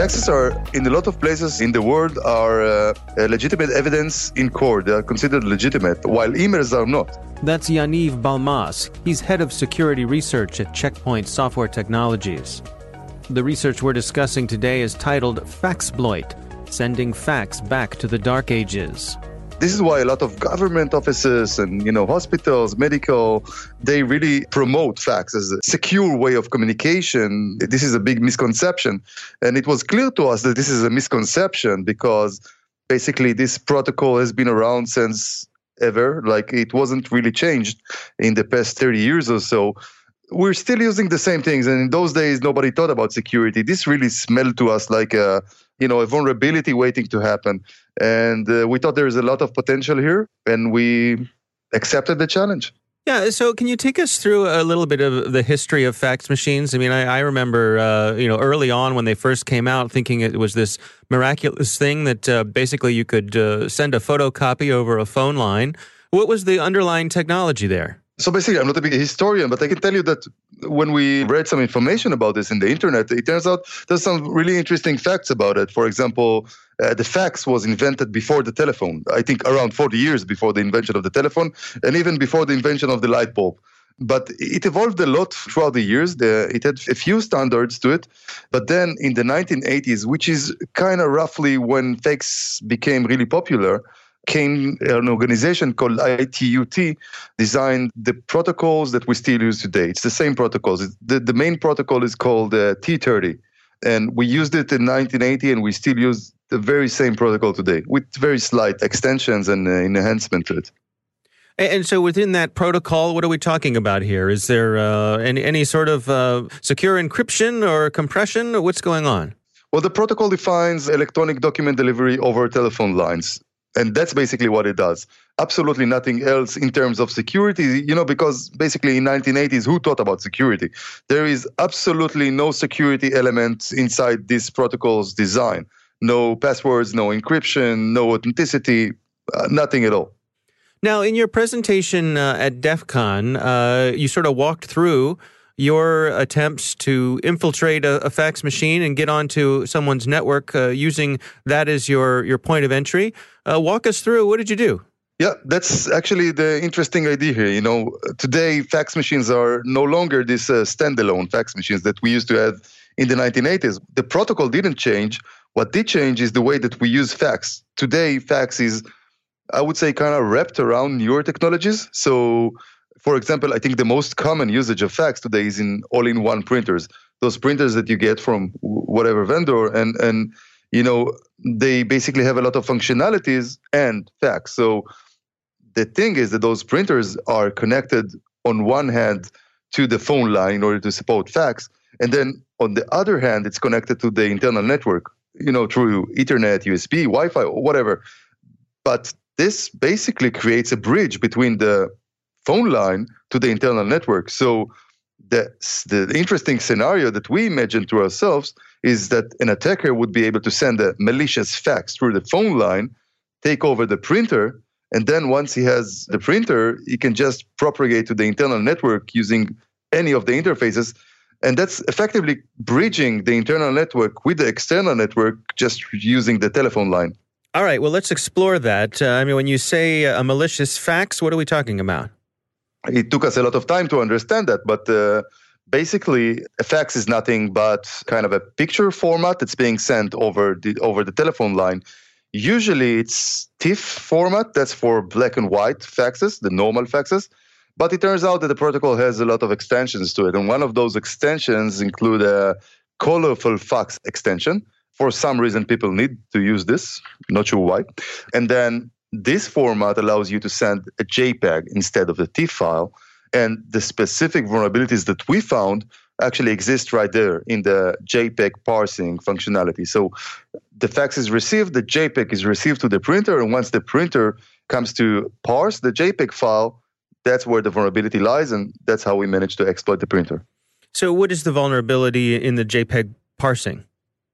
Taxes are in a lot of places in the world are uh, legitimate evidence in court. They are considered legitimate, while emails are not. That's Yaniv Balmas. He's head of security research at Checkpoint Software Technologies. The research we're discussing today is titled Faxploit Sending Fax Back to the Dark Ages. This is why a lot of government offices and you know hospitals, medical, they really promote fax as a secure way of communication. This is a big misconception, and it was clear to us that this is a misconception because basically this protocol has been around since ever. Like it wasn't really changed in the past 30 years or so we're still using the same things and in those days nobody thought about security this really smelled to us like a you know a vulnerability waiting to happen and uh, we thought there was a lot of potential here and we accepted the challenge yeah, so can you take us through a little bit of the history of fax machines? I mean, I, I remember, uh, you know, early on when they first came out, thinking it was this miraculous thing that uh, basically you could uh, send a photocopy over a phone line. What was the underlying technology there? So basically, I'm not a big historian, but I can tell you that when we read some information about this in the internet, it turns out there's some really interesting facts about it. For example, uh, the fax was invented before the telephone. I think around 40 years before the invention of the telephone, and even before the invention of the light bulb. But it evolved a lot throughout the years. The, it had a few standards to it. But then in the 1980s, which is kind of roughly when fax became really popular, came an organization called ITU-T designed the protocols that we still use today. It's the same protocols. The, the main protocol is called uh, T30. And we used it in 1980 and we still use the very same protocol today with very slight extensions and uh, enhancement to it. And so, within that protocol, what are we talking about here? Is there uh, any, any sort of uh, secure encryption or compression? Or What's going on? Well, the protocol defines electronic document delivery over telephone lines. And that's basically what it does. Absolutely nothing else in terms of security, you know, because basically in 1980s, who thought about security? There is absolutely no security element inside this protocol's design. no passwords, no encryption, no authenticity, uh, nothing at all. Now, in your presentation uh, at DEF CON, uh, you sort of walked through your attempts to infiltrate a, a, fax machine and get onto someone's network uh, using that as your, your point of entry. Uh, walk us through. What did you do? Yeah, that's actually the interesting idea here. You know, today fax machines are no longer these uh, standalone fax machines that we used to have in the 1980s. The protocol didn't change. What did change is the way that we use fax. Today, fax is, I would say, kind of wrapped around newer technologies. So for example, I think the most common usage of fax today is in all-in-one printers. Those printers that you get from whatever vendor, and and you know they basically have a lot of functionalities and fax. So the thing is that those printers are connected on one hand to the phone line in order to support fax, and then on the other hand, it's connected to the internal network, you know, through Ethernet, USB, Wi-Fi, or whatever. But this basically creates a bridge between the phone line to the internal network. So the, the interesting scenario that we imagine to ourselves is that an attacker would be able to send a malicious fax through the phone line, take over the printer, and then once he has the printer, he can just propagate to the internal network using any of the interfaces. And that's effectively bridging the internal network with the external network just using the telephone line. All right, well, let's explore that. Uh, I mean, when you say a malicious fax, what are we talking about? It took us a lot of time to understand that, but uh, basically, fax is nothing but kind of a picture format that's being sent over the over the telephone line. Usually, it's TIFF format. That's for black and white faxes, the normal faxes. But it turns out that the protocol has a lot of extensions to it, and one of those extensions include a colorful fax extension. For some reason, people need to use this. Not sure why. And then this format allows you to send a JPEG instead of the TIFF file. And the specific vulnerabilities that we found actually exist right there in the JPEG parsing functionality. So the fax is received, the JPEG is received to the printer, and once the printer comes to parse the JPEG file, that's where the vulnerability lies, and that's how we managed to exploit the printer. So, what is the vulnerability in the JPEG parsing?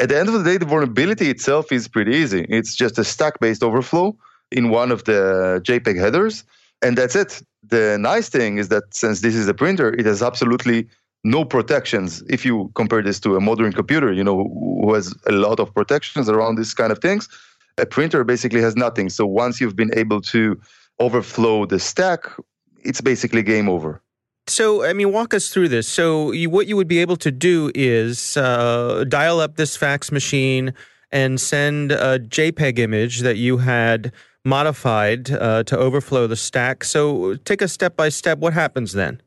At the end of the day, the vulnerability itself is pretty easy. It's just a stack based overflow in one of the JPEG headers. And that's it. The nice thing is that since this is a printer, it has absolutely no protections if you compare this to a modern computer, you know, who has a lot of protections around these kind of things. A printer basically has nothing. So once you've been able to overflow the stack, it's basically game over. So, I mean, walk us through this. So, you, what you would be able to do is uh, dial up this fax machine and send a JPEG image that you had modified uh, to overflow the stack. So take us step by step. What happens then?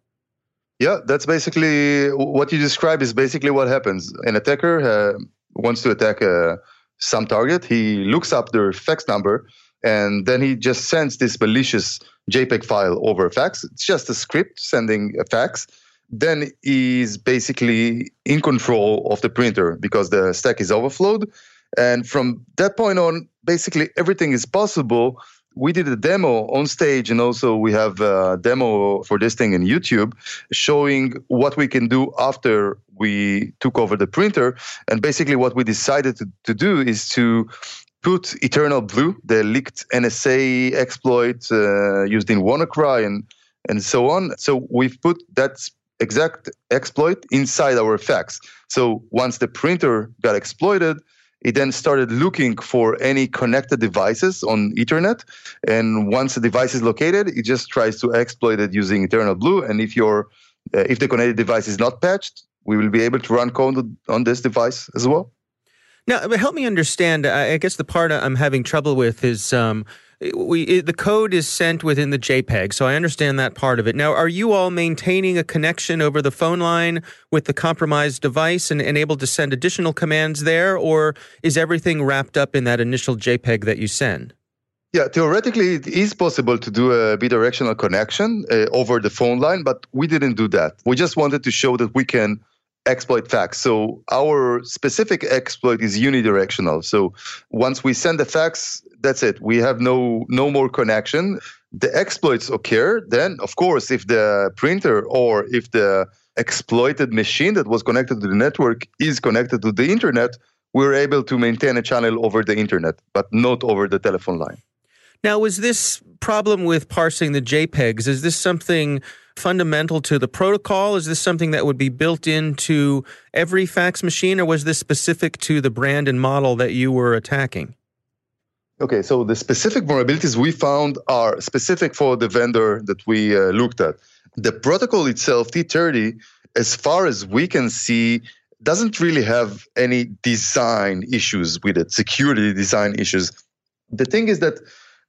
Yeah, that's basically what you describe is basically what happens. An attacker uh, wants to attack uh, some target. He looks up their fax number and then he just sends this malicious JPEG file over fax. It's just a script sending a fax. Then he's basically in control of the printer because the stack is overflowed. And from that point on, basically everything is possible. We did a demo on stage, and also we have a demo for this thing in YouTube showing what we can do after we took over the printer. And basically, what we decided to, to do is to put Eternal Blue, the leaked NSA exploit uh, used in WannaCry and, and so on. So we've put that exact exploit inside our fax. So once the printer got exploited, it then started looking for any connected devices on Ethernet. And once the device is located, it just tries to exploit it using Eternal Blue. And if your uh, if the connected device is not patched, we will be able to run code on this device as well. Now, help me understand. I guess the part I'm having trouble with is um, we it, the code is sent within the JPEG, so I understand that part of it. Now, are you all maintaining a connection over the phone line with the compromised device and, and able to send additional commands there, or is everything wrapped up in that initial JPEG that you send? Yeah, theoretically, it is possible to do a bidirectional connection uh, over the phone line, but we didn't do that. We just wanted to show that we can exploit fax. So our specific exploit is unidirectional. So once we send the fax, that's it. We have no no more connection. The exploits occur. Then, of course, if the printer or if the exploited machine that was connected to the network is connected to the internet, we're able to maintain a channel over the internet, but not over the telephone line. Now, was this problem with parsing the JPEGs, is this something fundamental to the protocol? Is this something that would be built into every fax machine, or was this specific to the brand and model that you were attacking? Okay, so the specific vulnerabilities we found are specific for the vendor that we uh, looked at. The protocol itself, T30, as far as we can see, doesn't really have any design issues with it, security design issues. The thing is that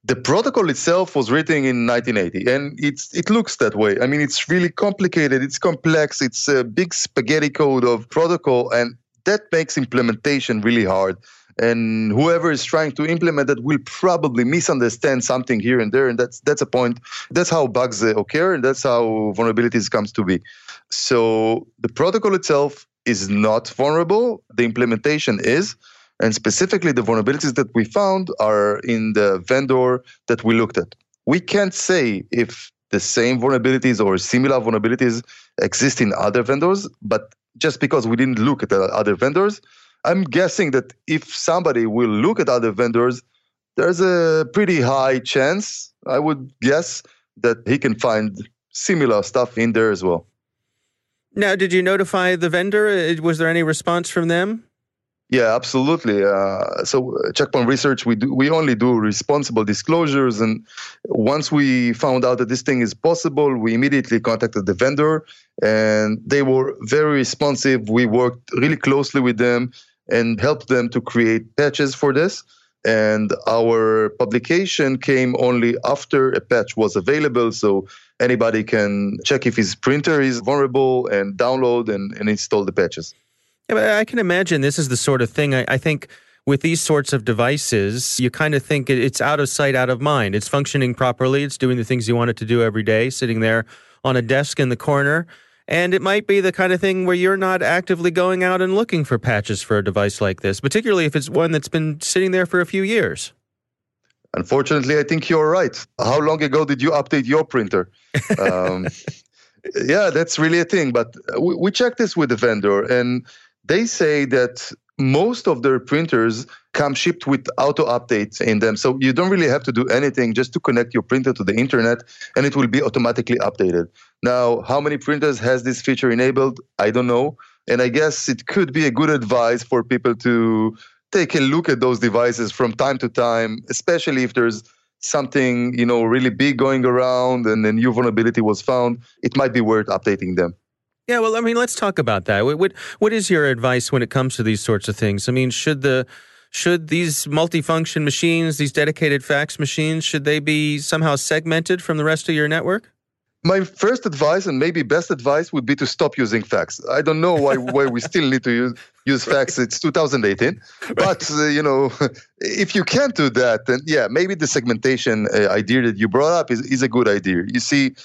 the protocol itself was written in 1980 and it's it looks that way i mean it's really complicated it's complex it's a big spaghetti code of protocol and that makes implementation really hard and whoever is trying to implement it will probably misunderstand something here and there. And that's that's a point. That's how bugs uh, occur and that's how vulnerabilities comes to be. So the protocol itself is not vulnerable. The implementation is. And specifically, the vulnerabilities that we found are in the vendor that we looked at. We can't say if the same vulnerabilities or similar vulnerabilities exist in other vendors, but just because we didn't look at the other vendors, I'm guessing that if somebody will look at other vendors, there's a pretty high chance, I would guess, that he can find similar stuff in there as well. Now, did you notify the vendor? Was there any response from them? Yeah, absolutely. Uh, so uh, Checkpoint Research, we do we only do responsible disclosures, and once we found out that this thing is possible, we immediately contacted the vendor, and they were very responsive. We worked really closely with them and helped them to create patches for this. And our publication came only after a patch was available, so anybody can check if his printer is vulnerable and download and, and install the patches. Yeah, but I can imagine this is the sort of thing I, I think with these sorts of devices, you kind of think it's out of sight, out of mind. It's functioning properly. It's doing the things you want it to do every day, sitting there on a desk in the corner. And it might be the kind of thing where you're not actively going out and looking for patches for a device like this, particularly if it's one that's been sitting there for a few years. Unfortunately, I think you're right. How long ago did you update your printer? Um, yeah, that's really a thing. But we, we checked this with the vendor, and they say that most of their printers come shipped with auto updates in them. So you don't really have to do anything just to connect your printer to the internet and it will be automatically updated. Now, how many printers has this feature enabled? I don't know. And I guess it could be a good advice for people to take a look at those devices from time to time, especially if there's something, you know, really big going around and a new vulnerability was found, it might be worth updating them. Yeah, well, I mean, let's talk about that. What what is your advice when it comes to these sorts of things? I mean, should the should these multifunction machines, these dedicated fax machines, should they be somehow segmented from the rest of your network? My first advice and maybe best advice would be to stop using fax. I don't know why why we still need to use use fax. It's 2018, but uh, you know, if you can't do that, then yeah, maybe the segmentation uh, idea that you brought up is is a good idea. You see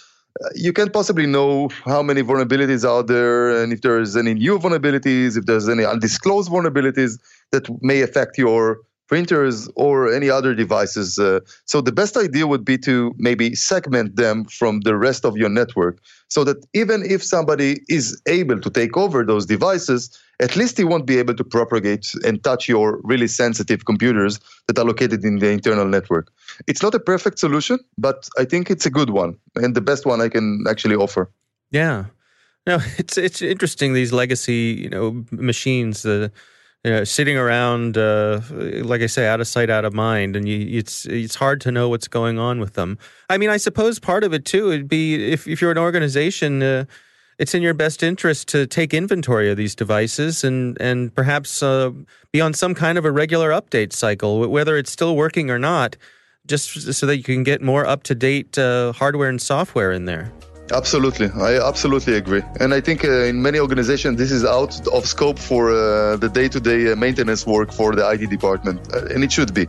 you can't possibly know how many vulnerabilities out there and if there's any new vulnerabilities, if there's any undisclosed vulnerabilities that may affect your printers or any other devices. Uh, so the best idea would be to maybe segment them from the rest of your network so that even if somebody is able to take over those devices, at least he won't be able to propagate and touch your really sensitive computers that are located in the internal network. It's not a perfect solution, but I think it's a good one and the best one I can actually offer. Yeah. No, it's it's interesting these legacy, you know, machines uh, you know, sitting around, uh, like I say, out of sight, out of mind, and you, it's it's hard to know what's going on with them. I mean, I suppose part of it too would be if if you're an organization. Uh, it's in your best interest to take inventory of these devices and and perhaps uh, be on some kind of a regular update cycle, whether it's still working or not, just so that you can get more up to date uh, hardware and software in there. Absolutely, I absolutely agree, and I think uh, in many organizations this is out of scope for uh, the day-to-day uh, maintenance work for the IT department, uh, and it should be.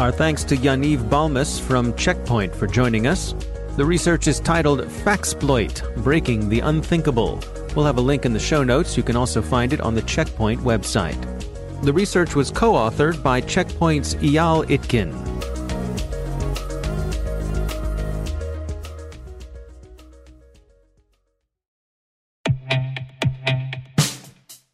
Our thanks to Yaniv Balmas from Checkpoint for joining us. The research is titled Faxploit Breaking the Unthinkable. We'll have a link in the show notes. You can also find it on the Checkpoint website. The research was co authored by Checkpoint's Eyal Itkin.